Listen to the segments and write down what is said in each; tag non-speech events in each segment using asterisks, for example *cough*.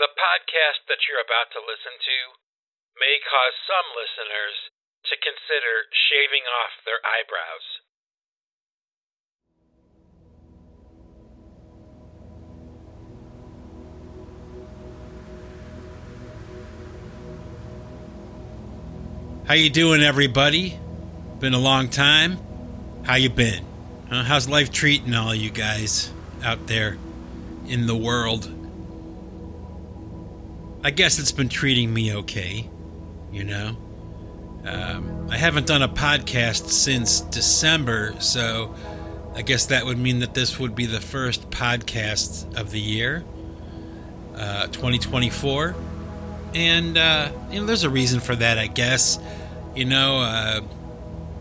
The podcast that you're about to listen to may cause some listeners to consider shaving off their eyebrows. How you doing, everybody? Been a long time. How you been? How's life treating all you guys out there in the world? I guess it's been treating me okay. You know, um, I haven't done a podcast since December, so I guess that would mean that this would be the first podcast of the year, uh, 2024. And uh, you know, there's a reason for that, I guess. You know, uh,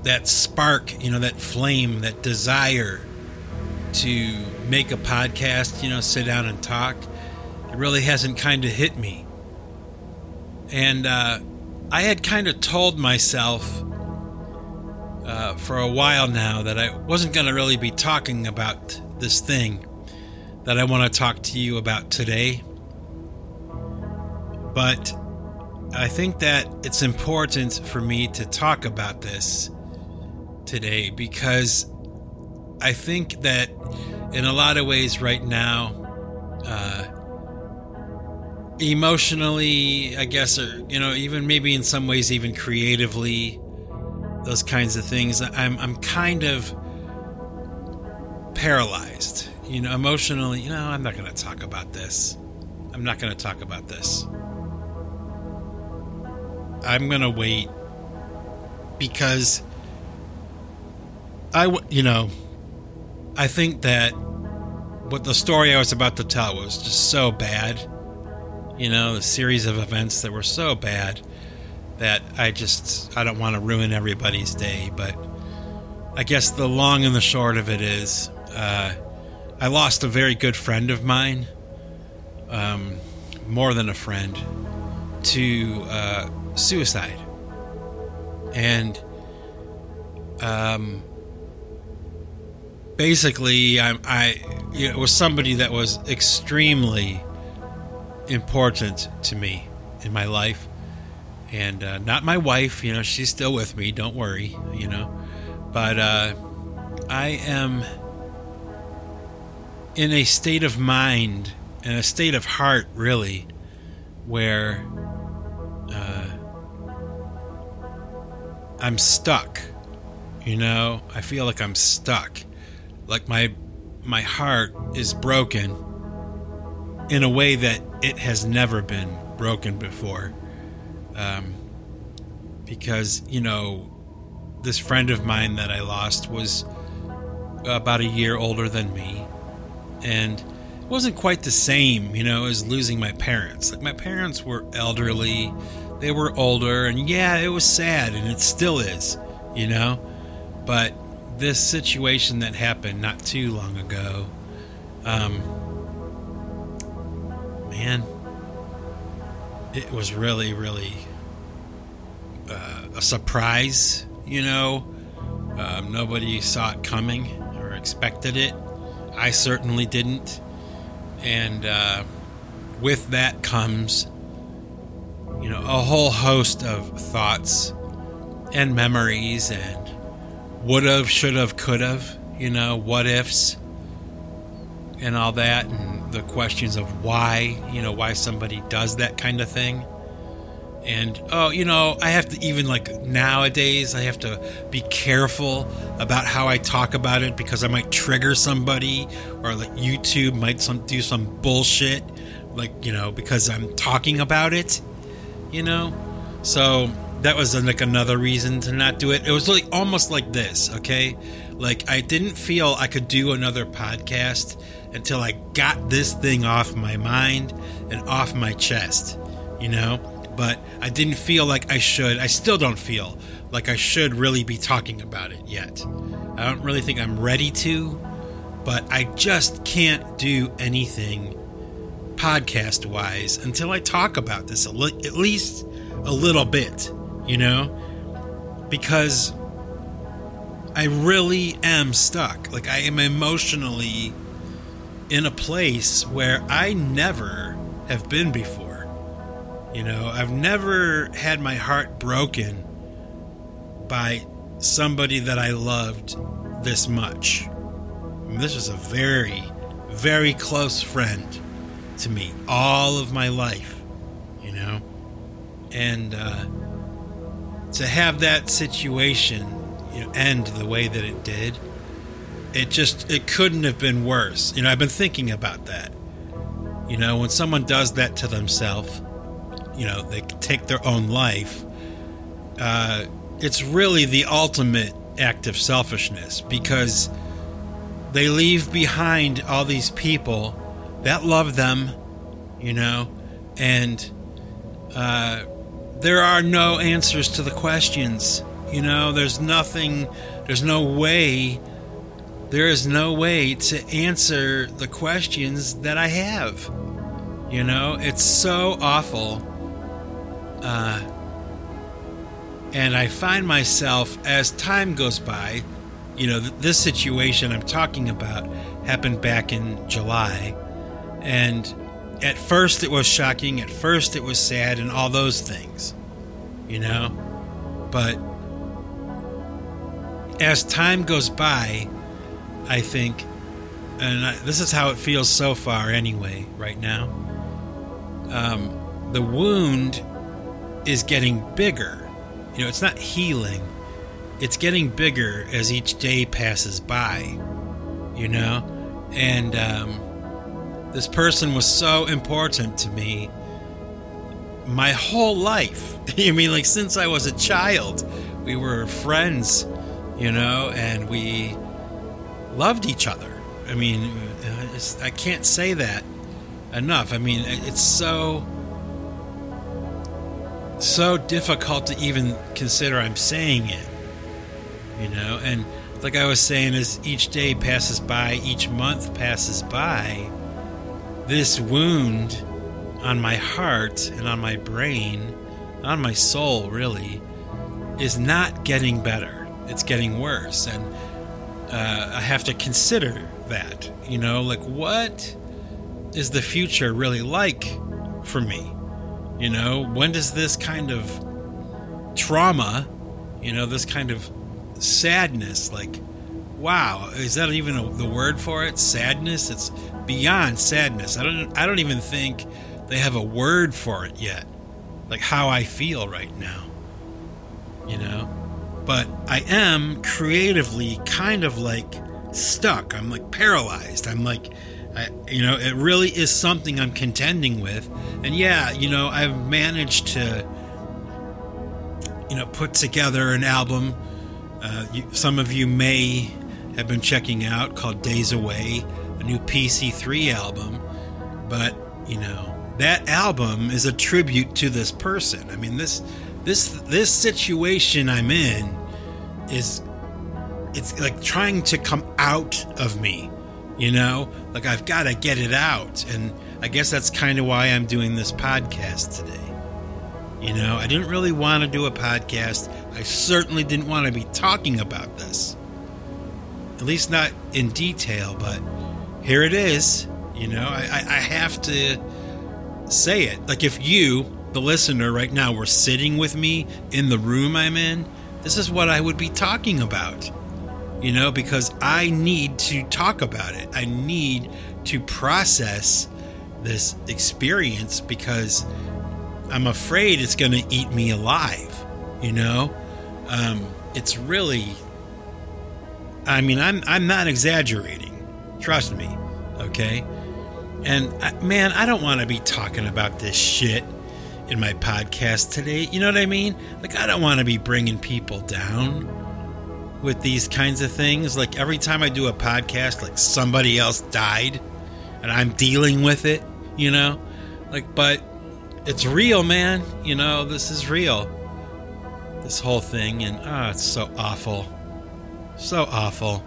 that spark, you know, that flame, that desire to make a podcast, you know, sit down and talk, it really hasn't kind of hit me. And uh, I had kind of told myself uh, for a while now that I wasn't going to really be talking about this thing that I want to talk to you about today. But I think that it's important for me to talk about this today because I think that in a lot of ways right now, uh, emotionally, I guess, or, you know, even maybe in some ways, even creatively, those kinds of things, I'm, I'm kind of paralyzed, you know, emotionally. You know, I'm not going to talk about this. I'm not going to talk about this. I'm going to wait because I, you know, I think that what the story I was about to tell was just so bad. You know, the series of events that were so bad that I just I don't want to ruin everybody's day. But I guess the long and the short of it is, uh, I lost a very good friend of mine, um, more than a friend, to uh, suicide, and um, basically, I, I it was somebody that was extremely important to me in my life, and uh, not my wife. You know, she's still with me. Don't worry. You know, but uh, I am in a state of mind and a state of heart, really, where uh, I'm stuck. You know, I feel like I'm stuck. Like my my heart is broken in a way that it has never been broken before. Um, because, you know, this friend of mine that I lost was about a year older than me. And it wasn't quite the same, you know, as losing my parents. Like, my parents were elderly, they were older, and yeah, it was sad, and it still is, you know? But this situation that happened not too long ago, um, man, it was really, really uh, a surprise. You know, um, nobody saw it coming or expected it. I certainly didn't. And uh, with that comes, you know, a whole host of thoughts and memories and would have, should have, could have, you know, what ifs and all that, and the questions of why, you know, why somebody does that kind of thing. And oh, you know, I have to even like nowadays, I have to be careful about how I talk about it because I might trigger somebody, or like YouTube might some do some bullshit, like you know, because I'm talking about it, you know. So that was like another reason to not do it. It was like almost like this, okay? Like I didn't feel I could do another podcast until I got this thing off my mind and off my chest, you know? But I didn't feel like I should. I still don't feel like I should really be talking about it yet. I don't really think I'm ready to, but I just can't do anything podcast wise until I talk about this at least a little bit, you know? Because I really am stuck. Like, I am emotionally in a place where I never have been before. You know, I've never had my heart broken by somebody that I loved this much. This was a very, very close friend to me all of my life, you know? And uh, to have that situation you know, end the way that it did, it just it couldn't have been worse. You know, I've been thinking about that. You know, when someone does that to themselves, you know, they take their own life. Uh, it's really the ultimate act of selfishness because they leave behind all these people that love them, you know, and uh, there are no answers to the questions. You know, there's nothing, there's no way, there is no way to answer the questions that I have. You know, it's so awful. Uh, and I find myself as time goes by, you know, th- this situation I'm talking about happened back in July. And at first it was shocking, at first it was sad, and all those things, you know? But as time goes by, I think, and I, this is how it feels so far anyway, right now, um, the wound is getting bigger. You know, it's not healing, it's getting bigger as each day passes by, you know? And um, this person was so important to me my whole life. *laughs* I mean, like, since I was a child, we were friends you know, and we loved each other. I mean, I can't say that enough. I mean, it's so so difficult to even consider I'm saying it. You know, and like I was saying, as each day passes by, each month passes by, this wound on my heart and on my brain, on my soul, really, is not getting better it's getting worse, and uh, I have to consider that. You know, like what is the future really like for me? You know, when does this kind of trauma, you know, this kind of sadness, like, wow, is that even a, the word for it? Sadness? It's beyond sadness. I don't. I don't even think they have a word for it yet. Like how I feel right now. You know but I am creatively kind of like stuck. I'm like paralyzed. I'm like, I, you know, it really is something I'm contending with. And yeah, you know, I've managed to, you know, put together an album. Uh, you, some of you may have been checking out called Days Away, a new PC3 album. But, you know, that album is a tribute to this person. I mean, this this this situation I'm in is it's like trying to come out of me you know like i've got to get it out and i guess that's kind of why i'm doing this podcast today you know i didn't really want to do a podcast i certainly didn't want to be talking about this at least not in detail but here it is you know i, I have to say it like if you the listener right now were sitting with me in the room i'm in this is what I would be talking about. You know, because I need to talk about it. I need to process this experience because I'm afraid it's going to eat me alive. You know, um, it's really. I mean, I'm I'm not exaggerating. Trust me. Okay. And I, man, I don't want to be talking about this shit in my podcast today. You know what I mean? Like, I don't want to be bringing people down with these kinds of things. Like, every time I do a podcast, like somebody else died and I'm dealing with it, you know? Like, but it's real, man. You know, this is real. This whole thing. And, ah, oh, it's so awful. So awful.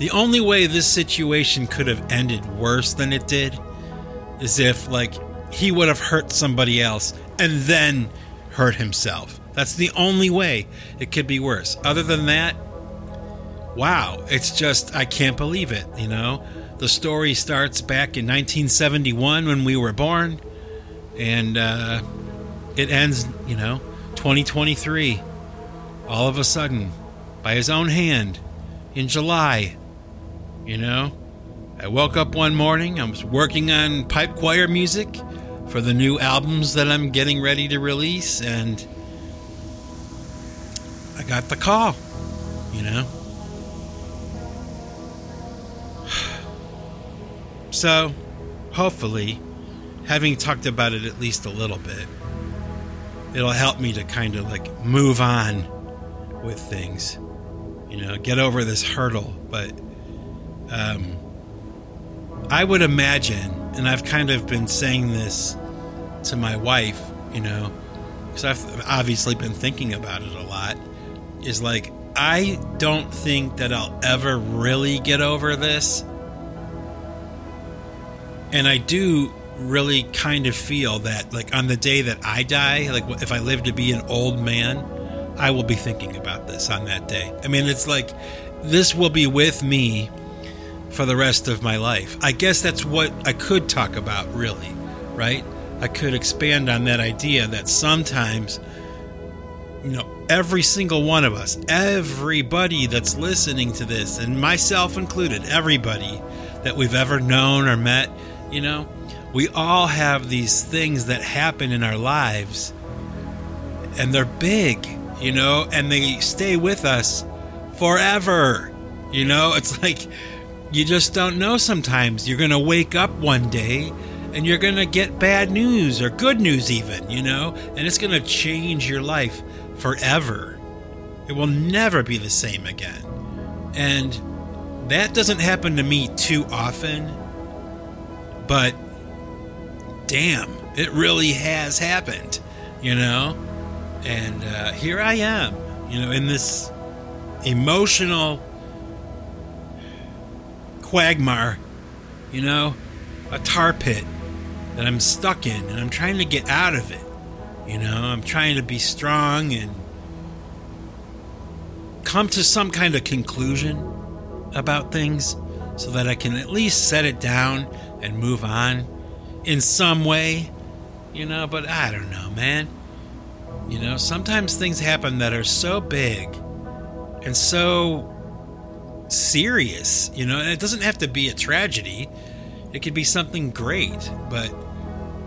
The only way this situation could have ended worse than it did is if, like, he would have hurt somebody else and then hurt himself. That's the only way it could be worse. Other than that, wow, it's just, I can't believe it, you know? The story starts back in 1971 when we were born. and uh, it ends, you know, 2023. All of a sudden, by his own hand, in July. You know, I woke up one morning. I was working on pipe choir music for the new albums that I'm getting ready to release, and I got the call. You know. *sighs* So, hopefully, having talked about it at least a little bit, it'll help me to kind of like move on with things. You know, get over this hurdle. But um, I would imagine, and I've kind of been saying this to my wife, you know, because I've obviously been thinking about it a lot, is like, I don't think that I'll ever really get over this and I do really kind of feel that, like, on the day that I die, like, if I live to be an old man, I will be thinking about this on that day. I mean, it's like this will be with me for the rest of my life. I guess that's what I could talk about, really, right? I could expand on that idea that sometimes, you know, every single one of us, everybody that's listening to this, and myself included, everybody that we've ever known or met, you know, we all have these things that happen in our lives and they're big, you know, and they stay with us forever. You know, it's *laughs* like you just don't know sometimes. You're going to wake up one day and you're going to get bad news or good news, even, you know, and it's going to change your life forever. It will never be the same again. And that doesn't happen to me too often but damn, it really has happened, you know? And uh, here I am, you know, in this emotional quagmire, you know, a tar pit that I'm stuck in, and I'm trying to get out of it. You know, I'm trying to be strong and come to some kind of conclusion about things so that I can at least set it down and move on in some way, you know, but I don't know, man. You know, sometimes things happen that are so big and so serious, you know, and it doesn't have to be a tragedy. It could be something great, but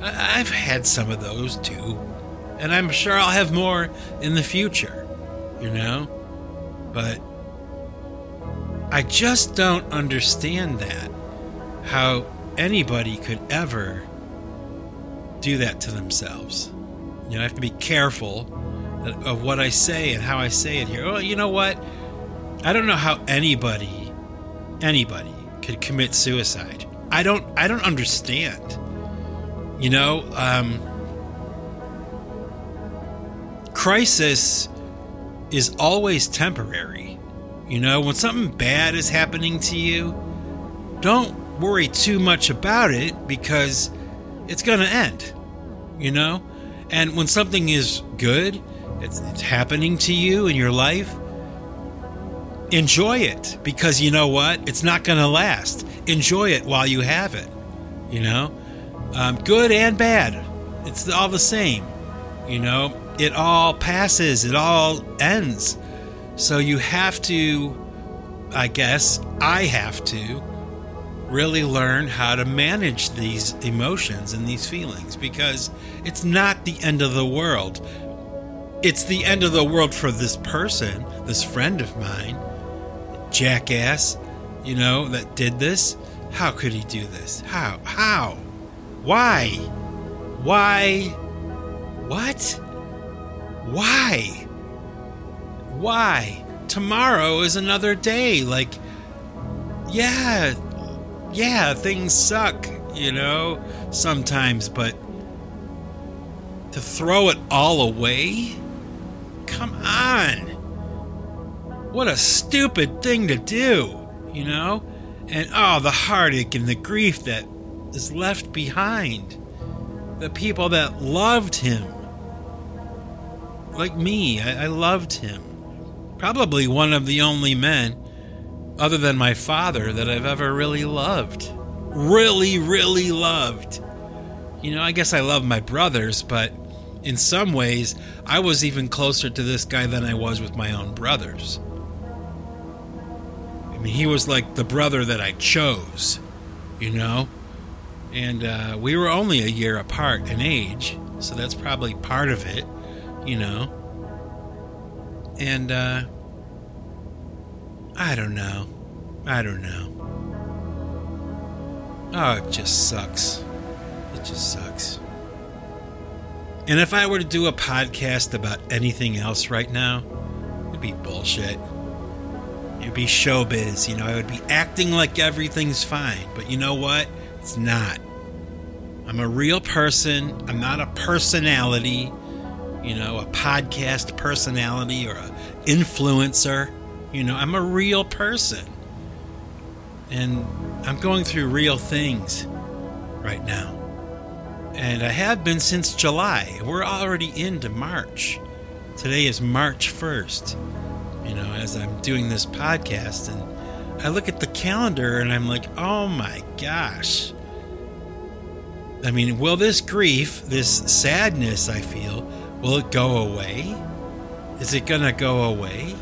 I've had some of those too. And I'm sure I'll have more in the future, you know? But I just don't understand that. How anybody could ever do that to themselves. You know, I have to be careful of what I say and how I say it here. Well, you know what? I don't know how anybody, anybody, could commit suicide. I don't. I don't understand. You know, um, crisis is always temporary. You know, when something bad is happening to you, don't worry too much about it because it's going to end, you know? And when something is good, it's, it's happening to you in your life, enjoy it because you know what? It's not going to last. Enjoy it while you have it, you know? Um, good and bad, it's all the same, you know? It all passes, it all ends. So you have to, I guess, I have to really learn how to manage these emotions and these feelings because it's not the end of the world. It's the end of the world for this person, this friend of mine, jackass, you know, that did this. How could he do this? How? How? Why? Why? What? Why? Why? Tomorrow is another day. Like, yeah, yeah, things suck, you know, sometimes, but to throw it all away? Come on. What a stupid thing to do, you know? And oh, the heartache and the grief that is left behind. The people that loved him. Like me, I, I loved him. Probably one of the only men other than my father that I've ever really loved. Really, really loved. You know, I guess I love my brothers, but in some ways, I was even closer to this guy than I was with my own brothers. Mean, he was like the brother that I chose, you know? And uh, we were only a year apart in age, so that's probably part of it, you know? And, uh, I don't know. I don't know. Oh, it just sucks. It just sucks. And if I were to do a podcast about anything else right now, it'd be bullshit. It'd be showbiz, you know, I would be acting like everything's fine, but you know what? It's not. I'm a real person. I'm not a personality, you know, a podcast personality or an influencer. You know, I'm a real person. And I'm going through real things right now. And I have been since July. We're already into March. Today is March 1st, you know, as I'm doing this podcast. And I look at the calendar and I'm like, oh my gosh. I mean, will this grief, this sadness I feel, will it go away? Is it going to go away?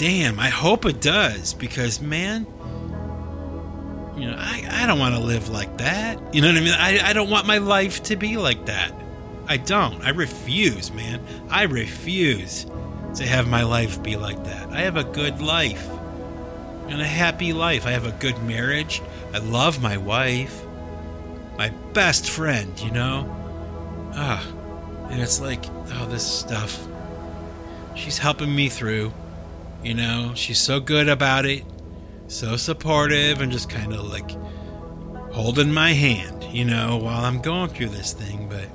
damn, I hope it does because, man, you know, I, I don't want to live like that. You know what I mean? I, I don't want my life to be like that. I don't. I refuse, man. I refuse to have my life be like that. I have a good life and a happy life. I have a good marriage. I love my wife, my best friend, you know? Ah, and it's like, oh, this stuff. She's helping me through. You know, she's so good about it, so supportive, and just kind of like holding my hand, you know, while I'm going through this thing. But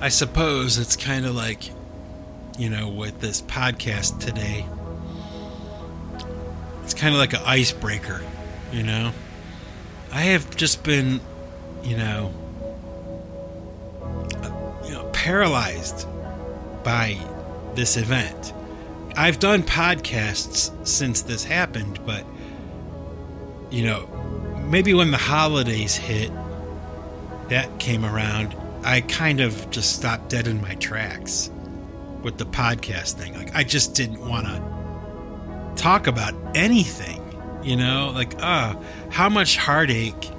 I suppose it's kind of like, you know, with this podcast today, it's kind of like an icebreaker, you know? I have just been, you know, you know, paralyzed by this event. I've done podcasts since this happened, but you know, maybe when the holidays hit, that came around, I kind of just stopped dead in my tracks with the podcast thing. Like I just didn't want to talk about anything you know, like, ah, uh, how much heartache,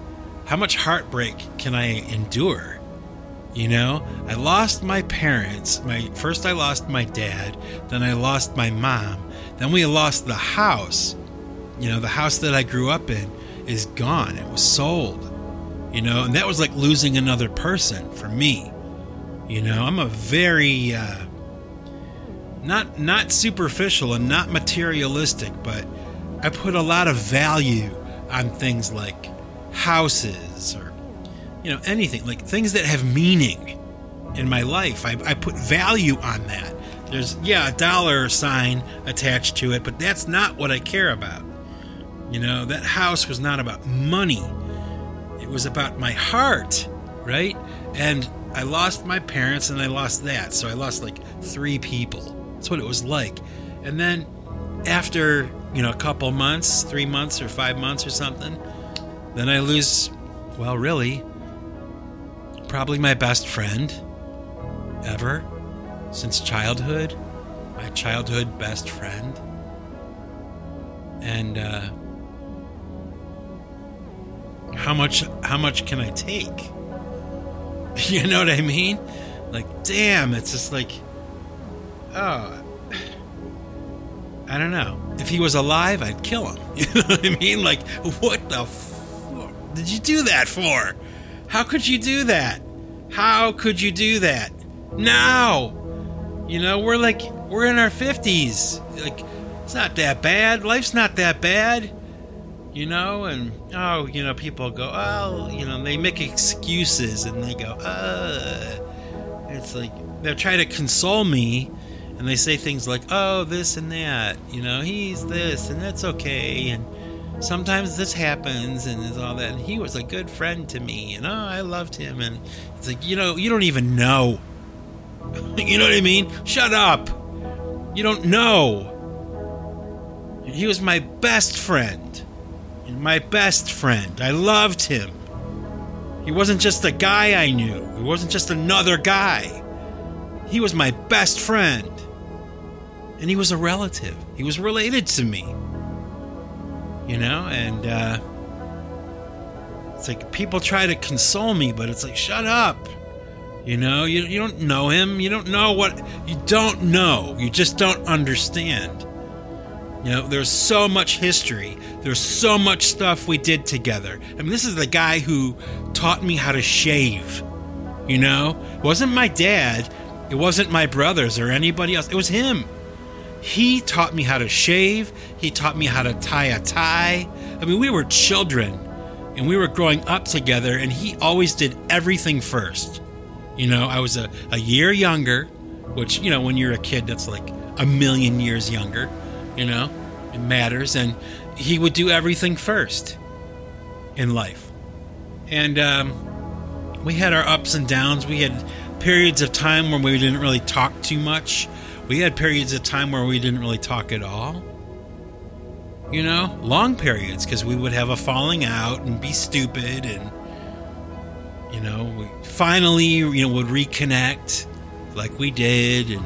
how much heartbreak can I endure? You know, I lost my parents. My first I lost my dad, then I lost my mom, then we lost the house. You know, the house that I grew up in is gone. It was sold. You know, and that was like losing another person for me. You know, I'm a very uh not not superficial and not materialistic, but I put a lot of value on things like houses or, you know, anything, like things that have meaning in my life. I, I put value on that. There's, yeah, a dollar sign attached to it, but that's not what I care about. You know, that house was not about money, it was about my heart, right? And I lost my parents and I lost that. So I lost like three people. That's what it was like. And then after you know, a couple months, three months or five months or something, then I lose, well, really, probably my best friend ever since childhood, my childhood best friend. And, uh, how much how much can I take? *laughs* You know what I mean? Like, damn, it's just like, oh, I don't know. If he was alive, I'd kill him. *laughs* You know what I mean? Like, what the fuck did you do that for? How could you do that? How could you do that? Now! You know, we're like, we're in our 50s. Like, it's not that bad. Life's not that bad. You know, and, oh, you know, people go, oh, you know, they make excuses and they go, uh. It's like, they're trying to console me and they say things like, "Oh, this and that," you know, he's this and that's okay, and sometimes this happens and is all that. And he was a good friend to me, and oh, I loved him, and it's like you know, you don't even know *laughs* you know what I mean? Shut up. You don't know. He was my best friend. My best friend. I loved him. He wasn't just a guy I knew, he wasn't just another guy. He was my best friend. And he was a relative. He was related to me. You know, and uh, it's like people try to console me, but it's like, shut up. You know, you, you don't know him. You don't know what. You don't know. You just don't understand. You know, there's so much history. There's so much stuff we did together. I mean, this is the guy who taught me how to shave. You know, it wasn't my dad, it wasn't my brothers or anybody else. It was him. He taught me how to shave. He taught me how to tie a tie. I mean, we were children and we were growing up together, and he always did everything first. You know, I was a, a year younger, which, you know, when you're a kid, that's like a million years younger you know, it matters. And he would do everything first in life. And um, we had our ups and downs. We had periods of time where we didn't really talk too much. We had periods of time where we didn't really talk at all. You know, long periods because we would have a falling out and be stupid and you know, we finally, you know, would reconnect like we did and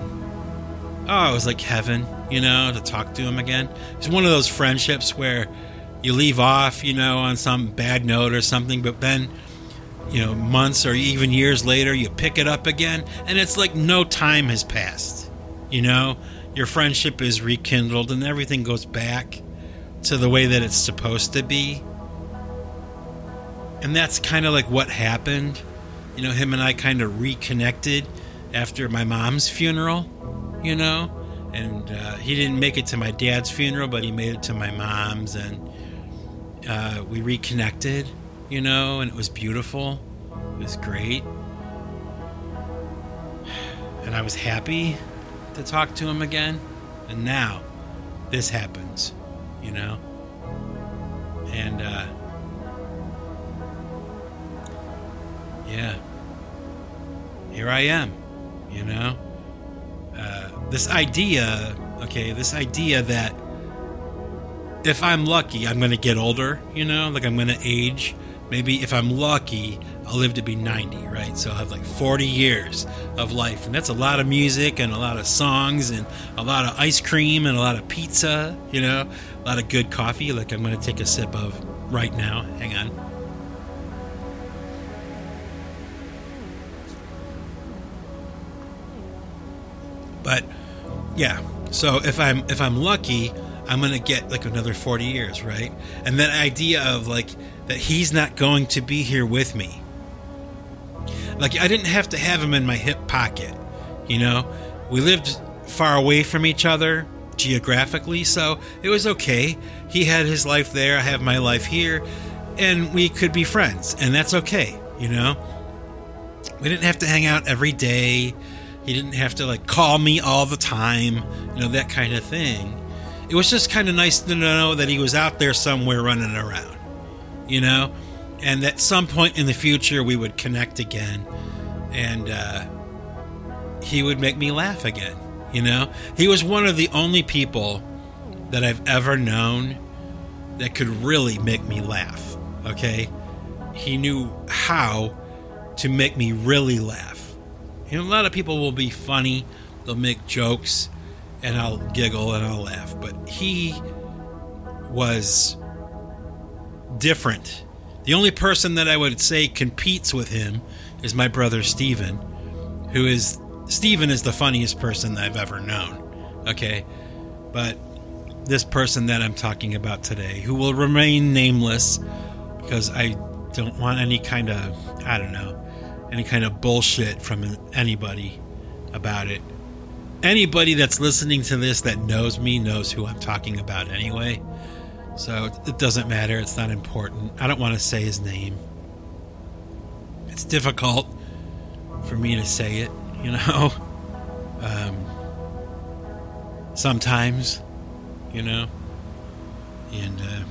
oh, it was like heaven you know, to talk to him again. It's one of those friendships where you leave off, you know, on some bad note or something, but then, you know, months or even years later, you pick it up again, and it's like no time has passed. You know, your friendship is rekindled and everything goes back to the way that it's supposed to be. And that's kind of like what happened. You know, him and I kind of reconnected after my mom's funeral, you know and uh, he didn't make it to my dad's funeral, but he made it to my mom's, and uh, we reconnected, you know, and it was beautiful. It was great, and I was happy to talk to him again. And now, this happens, you know, and uh, yeah, here I am, you know this idea, okay, this idea that if I'm lucky, I'm going to get older, you know, like I'm going to age. Maybe if I'm lucky, I'll live to be 90, right? So I'll have like 40 years of life. And that's a lot of music and a lot of songs and a lot of ice cream and a lot of pizza, you know, a lot of good coffee, like I'm going to take a sip of right now. Hang on. But yeah. So if I'm if I'm lucky, I'm gonna get like another 40 years, right? And that idea of like that he's not going to be here with me. Like I didn't have to have him in my hip pocket, you know. We lived far away from each other geographically, so it was okay. He had his life there, I have my life here, and we could be friends, and that's okay, you know. We didn't have to hang out every day he didn't have to like call me all the time, you know, that kind of thing. It was just kind of nice to know that he was out there somewhere running around, you know, and at some point in the future we would connect again and uh, he would make me laugh again, you know. He was one of the only people that I've ever known that could really make me laugh, okay? He knew how to make me really laugh you know, a lot of people will be funny, they'll make jokes, and I'll giggle and I'll laugh. But he was different. The only person that I would say competes with him is my brother Steven, who is Steven is the funniest person I've ever known. Okay? But this person that I'm talking about today, who will remain nameless because I don't want any kind of, I don't know, any kind of bullshit from anybody about it. Anybody that's listening to this that knows me knows who I'm talking about anyway. So it doesn't matter. It's not important. I don't want to say his name. It's difficult for me to say it, you know. *laughs* Um, sometimes, you know. And uh,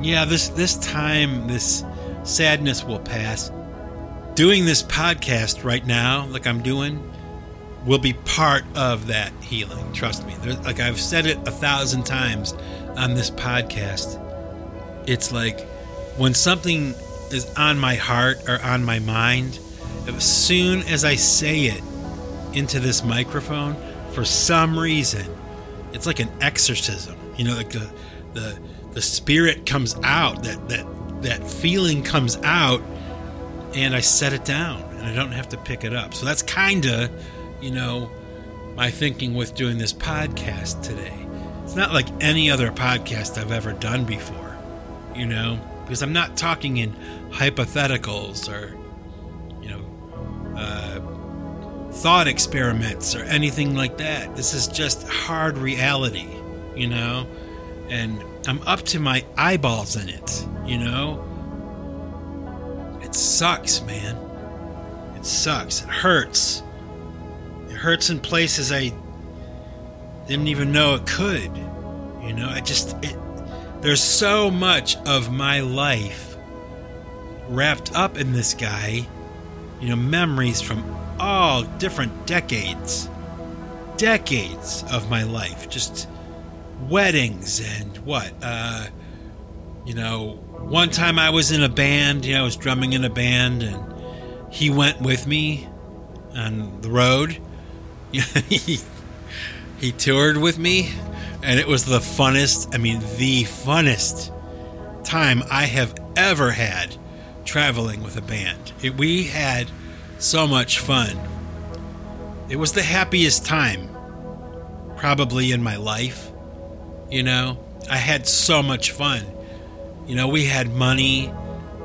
yeah, this this time, this sadness will pass doing this podcast right now, like I'm doing, will be part of that healing. Trust me. There's, like I've said it a thousand times on this podcast. It's like when something is on my heart or on my mind, as soon as I say it into this microphone, for some reason, it's like an exorcism. You know, like the the the spirit comes out, that that that feeling comes out, and I set it down, and I don't have to pick it up. So that's kind of, you know, my thinking with doing this podcast today. It's not like any other podcast I've ever done before, you know, because I'm not talking in hypotheticals or, you know, uh, thought experiments or anything like that. This is just hard reality, you know, and I'm up to my eyeballs in it, you know. It sucks, man. It sucks. It hurts. It hurts in places I didn't even know it could. You know, I just it there's so much of my life wrapped up in this guy. You know, memories from all different decades. Decades of my life. Just weddings and what? Uh you know, one time I was in a band, you know, I was drumming in a band and he went with me on the road. he, *laughs* he toured with me and it was the funnest, I mean, the funnest time I have ever had traveling with a band. It, we had so much fun. It was the happiest time probably in my life. You know, I had so much fun. You know, we had money,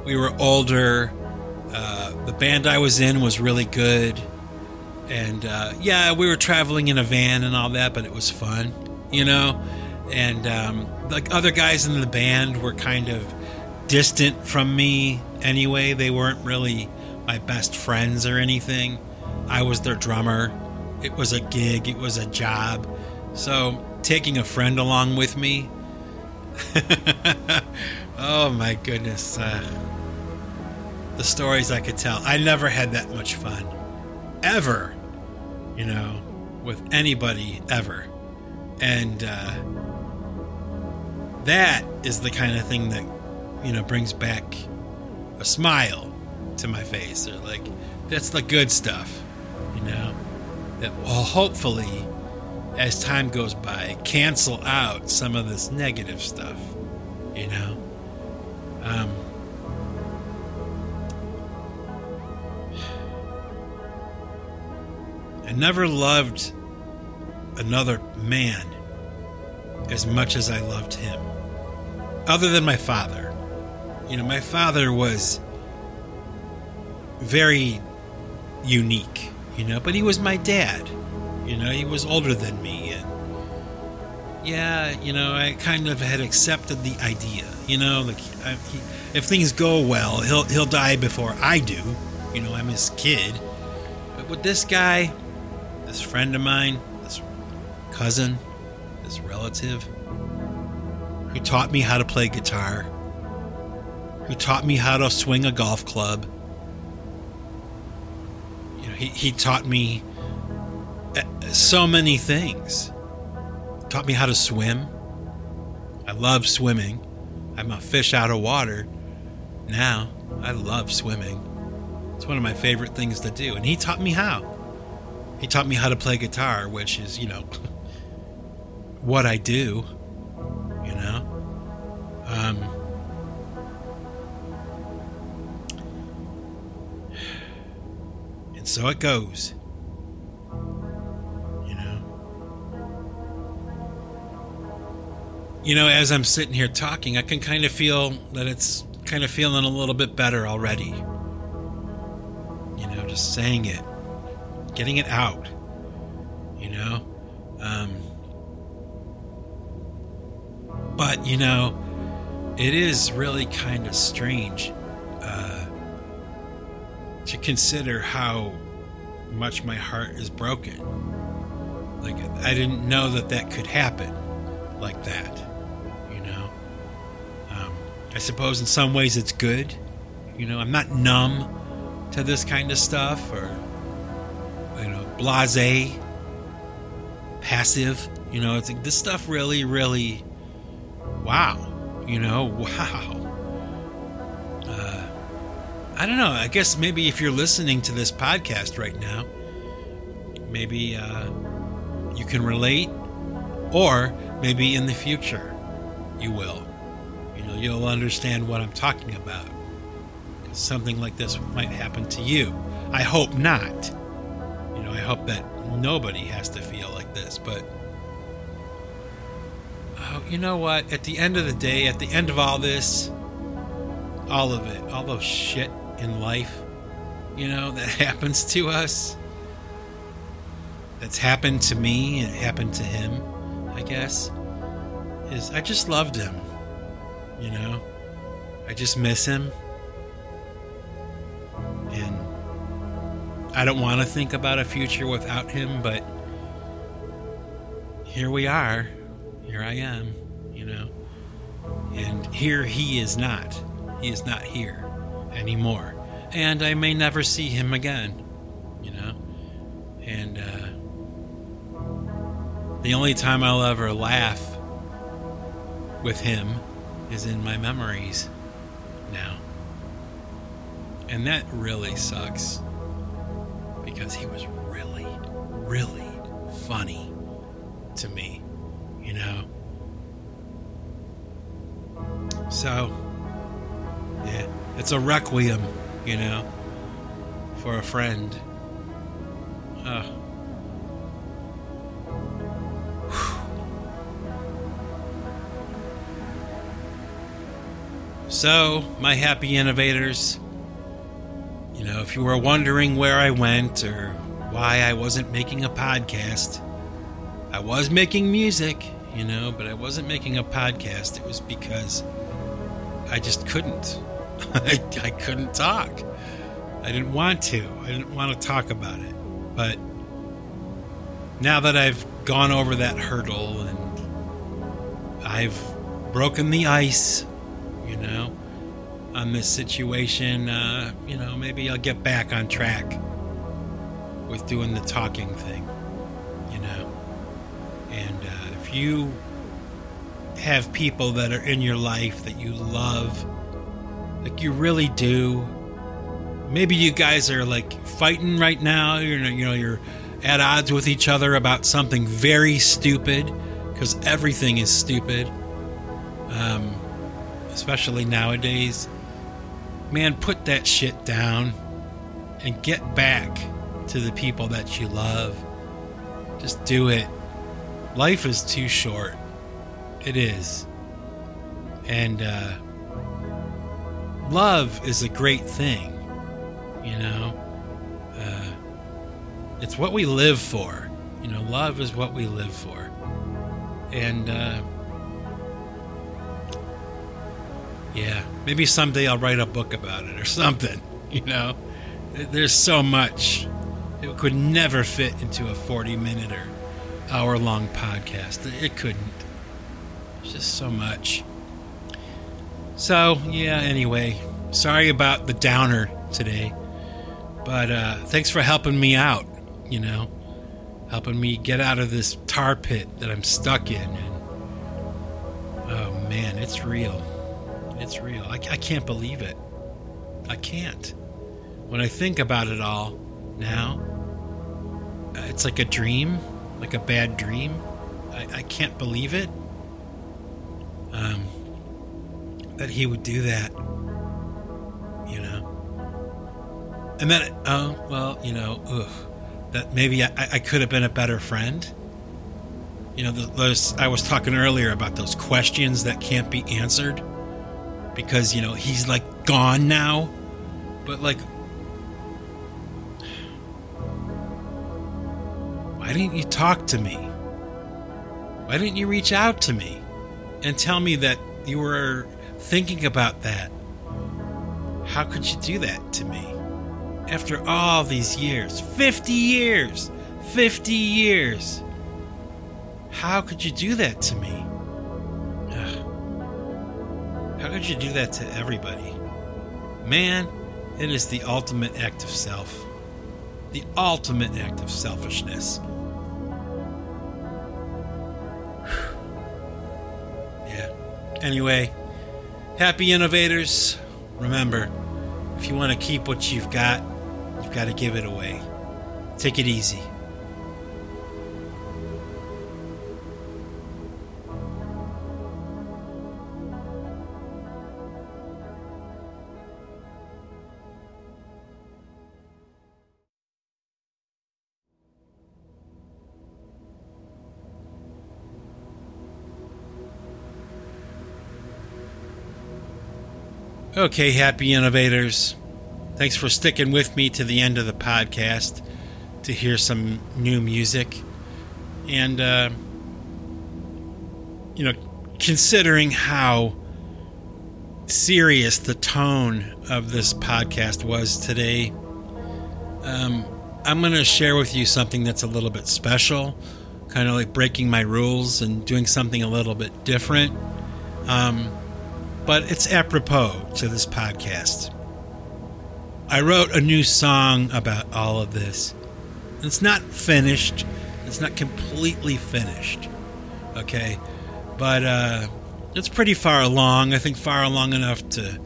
we were older, uh, the band I was in was really good. And uh, yeah, we were traveling in a van and all that, but it was fun, you know? And um, like other guys in the band were kind of distant from me anyway. They weren't really my best friends or anything. I was their drummer. It was a gig, it was a job. So taking a friend along with me *laughs* oh my goodness. Uh, the stories I could tell. I never had that much fun. Ever. You know, with anybody ever. And uh, that is the kind of thing that, you know, brings back a smile to my face. Or like, that's the good stuff, you know, that will hopefully as time goes by, cancel out some of this negative stuff, you know? Um, I never loved another man as much as I loved him, other than my father. You know, my father was very unique, you know, but he was my dad you know, he was older than me, and yeah, you know, I kind of had accepted the idea. You know, like I, he, if things go well, he'll he'll die before I do. You know, I'm his kid. But with this guy, this friend of mine, this cousin, this relative, who taught me how to play guitar, who taught me how to swing a golf club. You know, he, he taught me eh, so many things. Taught me how to swim. I love swimming. I'm a fish out of water. Now, I love swimming. It's one of my favorite things to do. And he taught me how. He taught me how to play guitar, which is, you know, *laughs* what I do, you know. Um, *sighs* and so it goes. You know, as I'm sitting here talking, I can kind of feel that it's kind of feeling a little bit better already. You know, just saying it, getting it out. You know, um, but you know, it is really kind of strange uh, to consider how much my heart is broken. Like I didn't know that that could happen like that. I suppose in some ways it's good. You know, I'm not numb to this kind of stuff or you know blase passive. You know it's like this stuff really really wow. You know *laughs* wow. Uh, i don't know. I guess maybe if you're listening to this podcast right now maybe uh, you can relate or maybe in the future you will you'll understand what i'm talking about something like this might happen to you. I hope not. You know, I hope that nobody has to feel like this, but oh, you know what? At the end of the day, at the end of all this, all of it, all those shit in life, you know, that *laughs* happens to us, that's happened to me and happened to him, I guess, is I just loved him. You know, I just miss him. And I don't want to think about a future without him, but here we are. Here I am, you know. And here he is not. He is not here anymore. And I may never see him again, you know. And uh, the only time I'll ever laugh with him is in my memories now. And that really sucks because he was really, really funny to me, you know? So, yeah, it's a requiem, you know, for a friend. Uh, so, my happy innovators. You know, if you were wondering where I went or why I wasn't making a podcast, I was making music, you know, but I wasn't making a podcast. It was because I just couldn't. *laughs* I, I couldn't talk. I didn't want to. I didn't want to talk about it. But now that I've gone over that hurdle and I've broken the ice, you know, on this situation, uh, you know, maybe I'll get back on track with doing the talking thing, you know. And uh, if you have people that are in your life that you love, like you really do, maybe you guys are like fighting right now, you're, you know, you're at odds with each other about something very stupid, because everything is stupid. Um, especially nowadays man, put that shit down and get back to the people that you love. Just do it. Life is too short. It is. And uh, love is a great thing, you know? Uh, it's what we live for. You know, love is what we live for. And, uh, yeah, maybe someday I'll write a book about it or *laughs* something. You know, there's so much. It could never fit into a 40 minute or hour long podcast. It couldn't. It's just so much. So, yeah, anyway, sorry about the downer today. But uh, thanks for helping me out, you know, helping me get out of this tar pit that I'm stuck in. And, oh man, it's real. It's real. I, I can't believe it. I can't. When I think about it all now, uh, it's like a dream, like a bad dream. I, I can't believe it. Um, that he would do that. You know? And then, oh, well, you know, ugh, that maybe I, I could have been a better friend. You know, those, I was talking earlier about those questions that can't be answered because you know he's like gone now. But like why didn't you talk to me? Why didn't you reach out to me and tell me that you were thinking about that? How could you do that to me? After all these years 50 years 50 years. How could you do that to me how could you do that to everybody? Man, It is the ultimate act of self. The ultimate act of selfishness. *sighs* yeah. Anyway, happy innovators. Remember, if you want to keep what you've got, you've got to give it away. Take it easy. Okay, happy innovators. Thanks for sticking with me to the end of the podcast to hear some new music. And, uh, you know, considering how serious the tone of this podcast was today, um, I'm going to share with you something that's a little bit special, kind of like breaking my rules and doing something a little bit different. Um, but it's apropos to this podcast. I wrote a new song about all of this. It's not finished, it's not completely finished, okay? But uh, it's pretty far along. I think far along enough to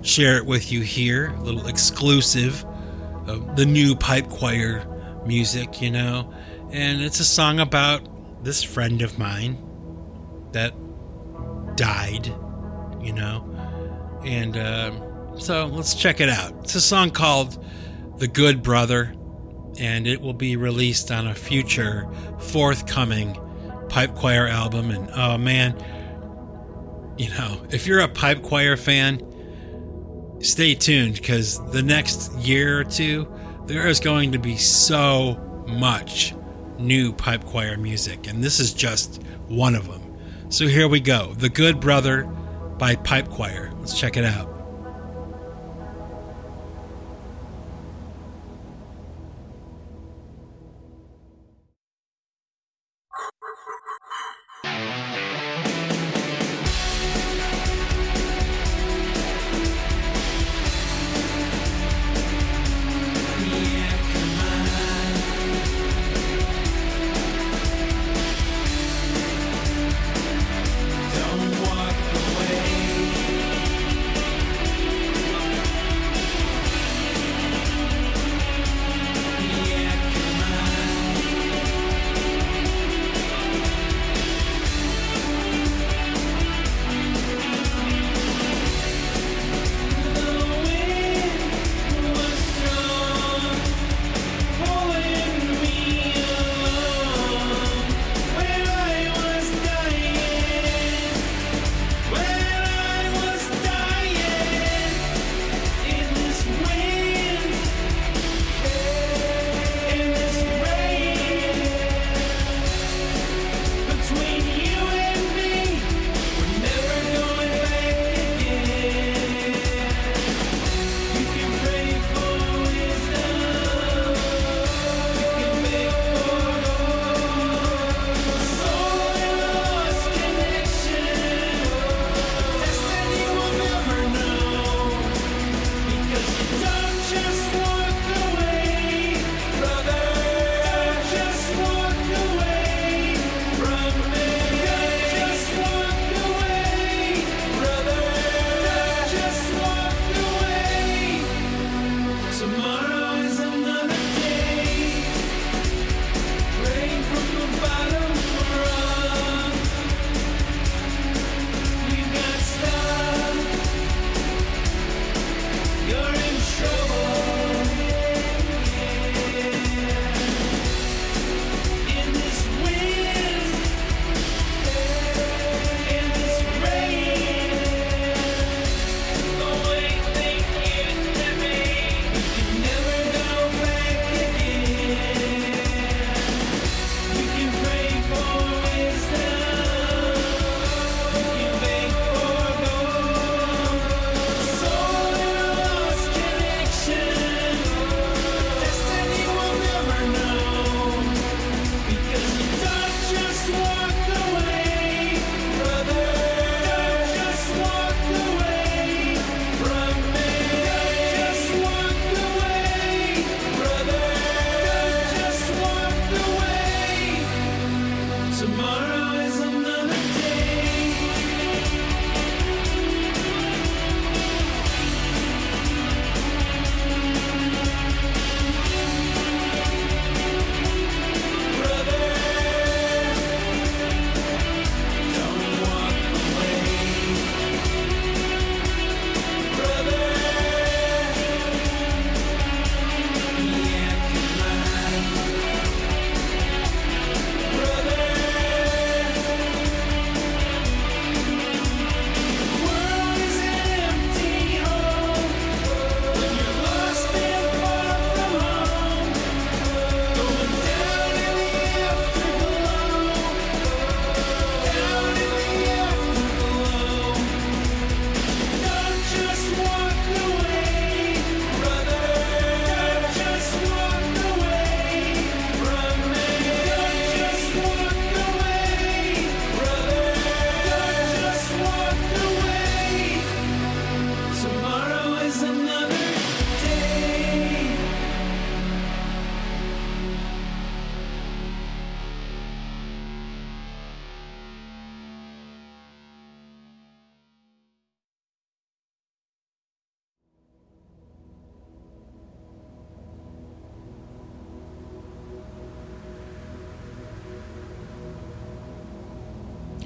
share it with you here. A little exclusive of the new pipe choir music, you know? And it's a song about this friend of mine that died you know? And uh, so let's check it out. It's a song called The Good Brother, and it will be released on a future forthcoming pipe choir album. And oh man, you know, if you're a pipe choir fan, stay tuned because the next year or two, there is going to be so much new pipe choir music, and this is just one of them. So here we go The Good Brother by Pipe Choir. Let's check it out.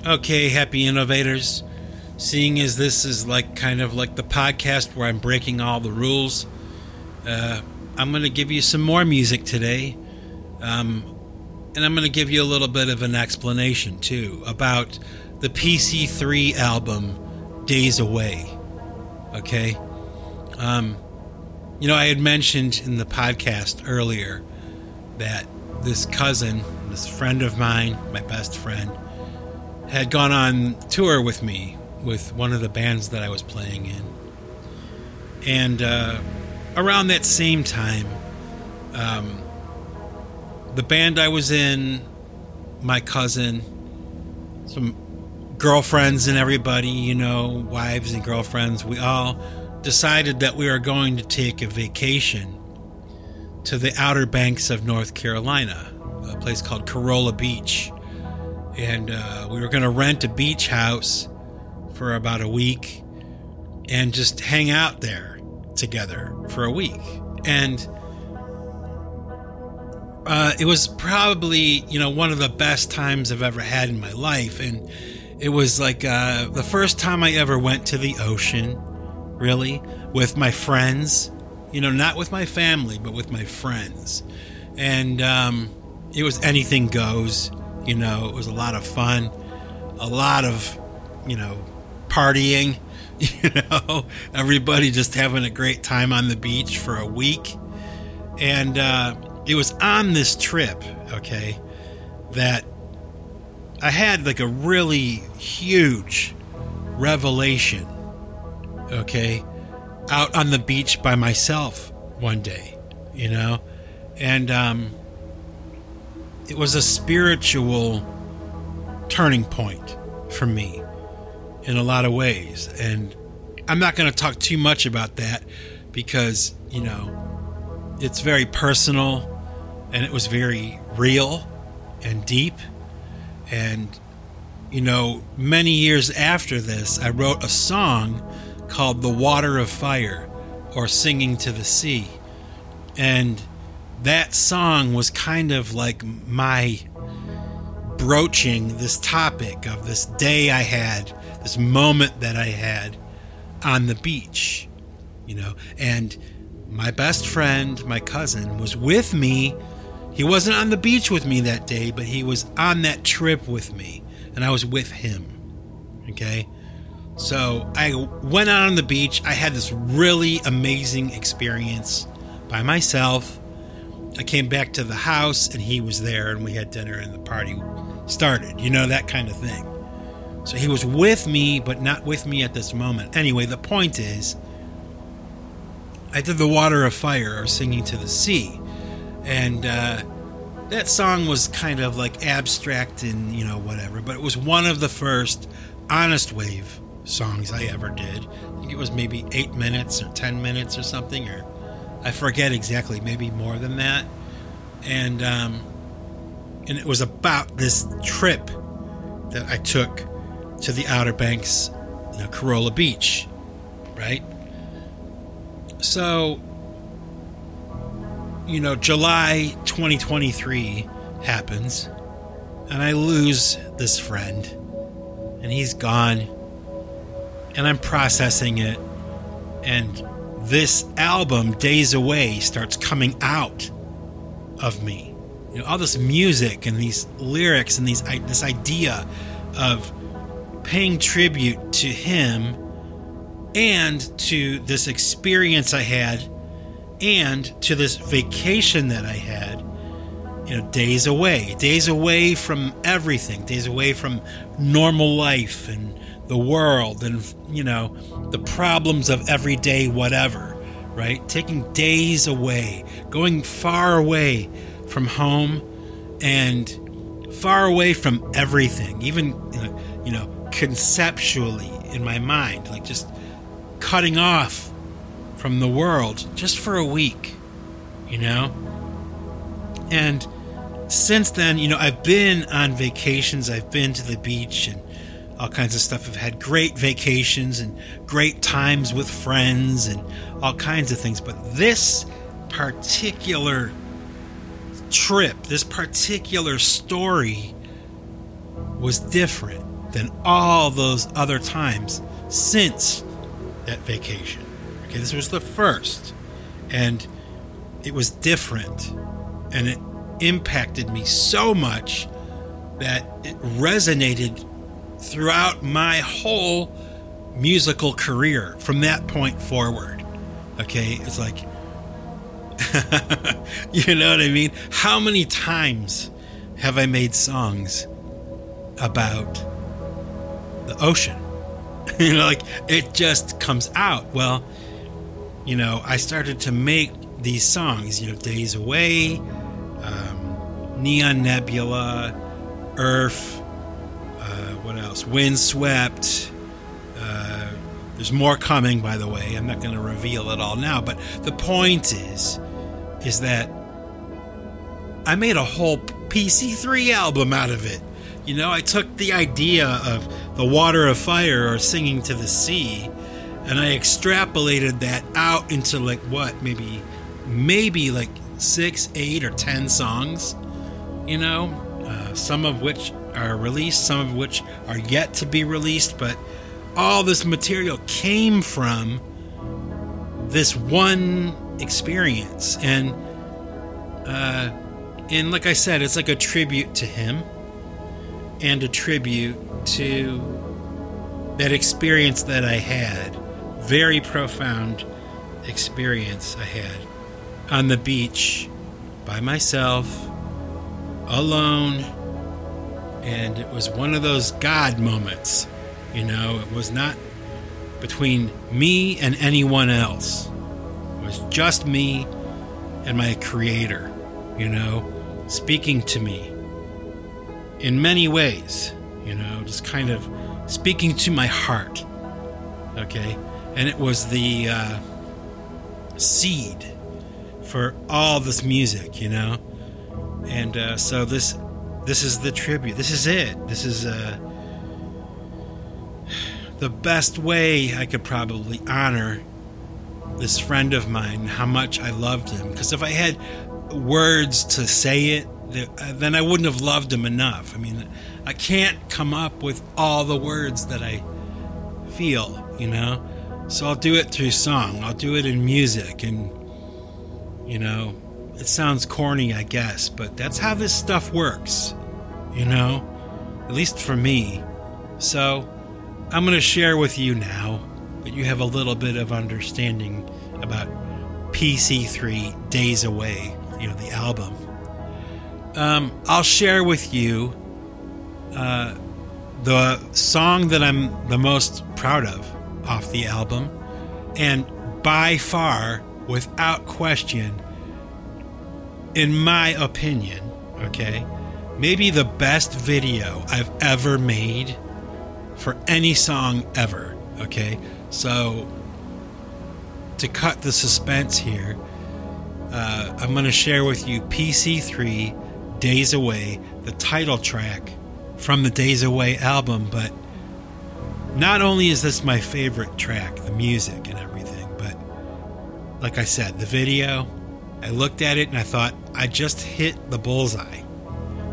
Okay, happy innovators. Seeing as this is like kind of like the podcast where I'm breaking all the rules, uh, I'm going to give you some more music today. Um, and I'm going to give you a little bit of an explanation too about the PC3 album Days Away. Okay? Um, you know, I had mentioned in the podcast earlier that this cousin, this friend of mine, my best friend, had gone on tour with me with one of the bands that I was playing in. And uh, around that same time, um, the band I was in, my cousin, some girlfriends and everybody, you know, wives and girlfriends, we all decided that we were going to take a vacation to the Outer Banks of North Carolina, a place called Corolla Beach and uh, we were going to rent a beach house for about a week and just hang out there together for a week. And uh, it was probably, you know, one of the best times I've ever had in my life. And it was like uh, the first time I ever went to the ocean, really, with my friends. You know, not with my family, but with my friends. And um, it was anything goes you know, it was a lot of fun, a lot of, you know, partying, *laughs* you know, everybody just having a great time on the beach for a week. And uh, it was on this trip, okay, that I had like a really huge revelation, okay, out on the beach by myself one day, you know, and um, it was a spiritual turning point for me in a lot of ways. And I'm not going to talk too much about that because, you know, it's very personal and it was very real and deep. And, you know, many years after this, I wrote a song called The Water of Fire or Singing to the Sea. And that song was kind of like my broaching this topic of this day I had, this moment that I had on the beach, you know, and my best friend, my cousin, was with me. He wasn't on the beach with me that day, but he was on that trip with me, and I was with him. Okay? So I went out on the beach. I had this really amazing experience by myself I came back to the house and he was there and we had dinner and the party started, you know, that kind of thing. So he was with me, but not with me at this moment. Anyway, the point is, I did The Water of Fire or Singing to the Sea. And uh, that song was kind of like abstract and, you know, whatever, but it was one of the first Onistwave songs I ever did. I think it was maybe eight minutes or 10 minutes or something, or I forget exactly, maybe more than that. And um, And it was about this trip that I took to the Outer Banks, you know, Corolla Beach, right? So, you know, July 2023 happens, and I lose this friend, and he's gone, and I'm processing it, and this album, Days Away, starts coming out of me. You know, all this music and these lyrics and these this idea of paying tribute to him and to this experience I had and to this vacation that I had, you know, days away, days away from everything, days away from normal life and the world and, you know, the problems of everyday whatever, right? Taking days away, going far away from home and far away from everything, even, you know, conceptually in my mind, like just cutting off from the world just for a week, you know? And since then, you know, I've been on vacations, I've been to the beach and all kinds of stuff. I've had great vacations and great times with friends and all kinds of things. But this particular trip, this particular story was different than all those other times since that vacation. Okay, this was the first, and it was different, and it impacted me so much that it resonated throughout my whole musical career from that point forward. Okay, it's like, *laughs* you know what I mean? How many times have I made songs about the ocean? *laughs* you know, like it just comes out. Well, you know, I started to make these songs, you know, Days Away, um, Neon Nebula, Earth, what else? Windswept. Uh, there's more coming, by the way. I'm not going to reveal it all now, but the point is, is that I made a whole PC3 album out of it. You know, I took the idea of the water of fire or singing to the sea and I extrapolated that out into like what maybe maybe like six, eight, or ten songs. You know, uh, some of which are released, some of which are yet to be released, but all this material came from this one experience, and uh, and like I said, it's like a tribute to him and a tribute to that experience that I had very profound experience I had on the beach by myself, alone, and it was one of those God moments. You know, it was not between me and anyone else, it was just me and my Creator, you know, speaking to me in many ways, you know, just kind of speaking to my heart. Okay? and it was the uh, seed for all this music, you know. And uh, so this this is the tribute. This is it. This is uh, the best way I could probably honor this friend of mine. How much I loved him. Because if I had words to say it, then I wouldn't have loved him enough. I mean, I can't come up with all the words that I feel, you know. So I'll do it through song. I'll do it in music. And, you know, it sounds corny, I guess, but that's how this stuff works, you know? At least for me. So I'm going to share with you now that you have a little bit of understanding about PC3 Days Away, you know, the album. Um, I'll share with you uh, the song that I'm the most proud of off the album, and by far, without question, in my opinion, okay, maybe the best video I've ever made for any song ever, okay? So, to cut the suspense here, uh, I'm going to share with you PC3 Days Away, the title track from the Days Away album. But not only is this my favorite track, the music and everything, but like I said, the video, I looked at it and I thought, I just hit the bullseye.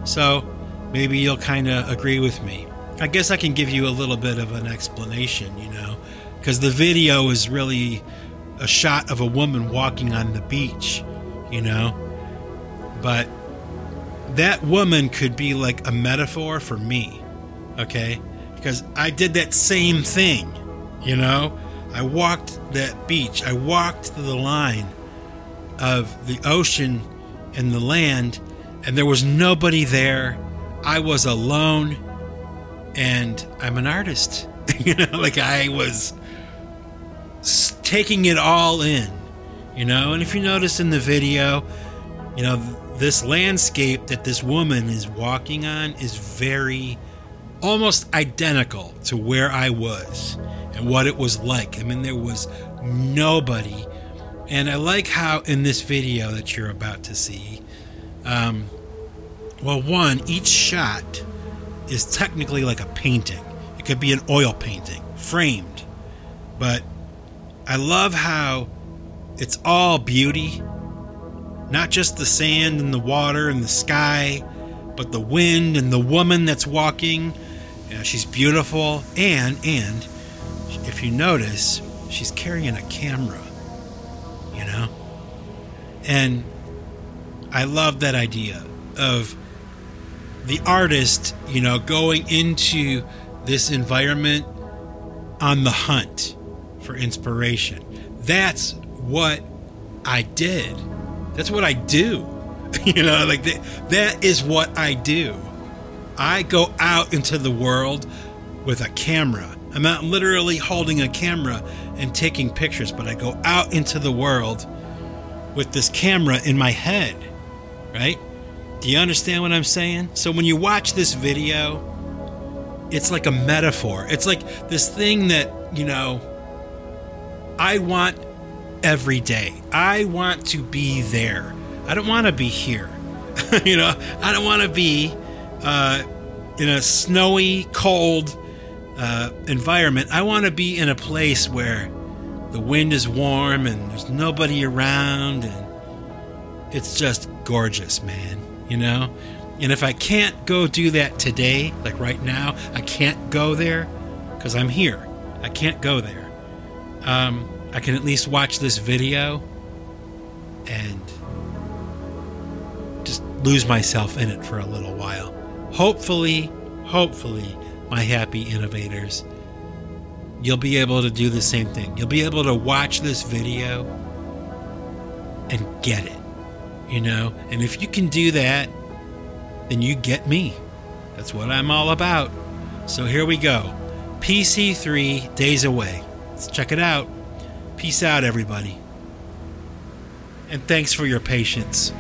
So maybe you'll kind of agree with me. I guess I can give you a little bit of an explanation, you know, because the video is really a shot of a woman walking on the beach, you know. But that woman could be like a metaphor for me, okay? Because I did that same thing, you know? I walked that beach, I walked the line of the ocean and the land, and there was nobody there. I was alone, and I'm an artist. *laughs* you know, like I was taking it all in, you know. And if you notice in the video, you know, this landscape that this woman is walking on is very almost identical to where I was and what it was like. I mean, there was nobody. And I like how in this video that you're about to see, um, well, one, each shot is technically like a painting. It could be an oil painting, framed. But I love how it's all beauty. Not just the sand and the water and the sky, but the wind and the woman that's walking. You know, she's beautiful and and if you notice, she's carrying a camera. You know? And I love that idea of the artist, you know, going into this environment on the hunt for inspiration. That's what I did. That's what I do. *laughs* you know, like that, that is what I do. I go out into the world with a camera. I'm not literally holding a camera and taking pictures, but I go out into the world with this camera in my head, right? Do you understand what I'm saying? So when you watch this video, it's like a metaphor. It's like this thing that, you know, I want every day. I want to be there. I don't want to be here. *laughs* you know, I don't want to be uh, in a snowy, cold uh, environment. I want to be in a place where the wind is warm and there's nobody around and it's just gorgeous, man. You know? And if I can't go do that today, like right now, I can't go there because I'm here. I can't go there um, I can at least watch this video and just lose myself in it for a little while. Hopefully, hopefully, my happy innovators, you'll be able to do the same thing. You'll be able to watch this video and get it, you know? And if you can do that, then you get me. That's what I'm all about. So here we go. PC3 Days Away. Let's check it out. Peace out, everybody. And thanks for your patience.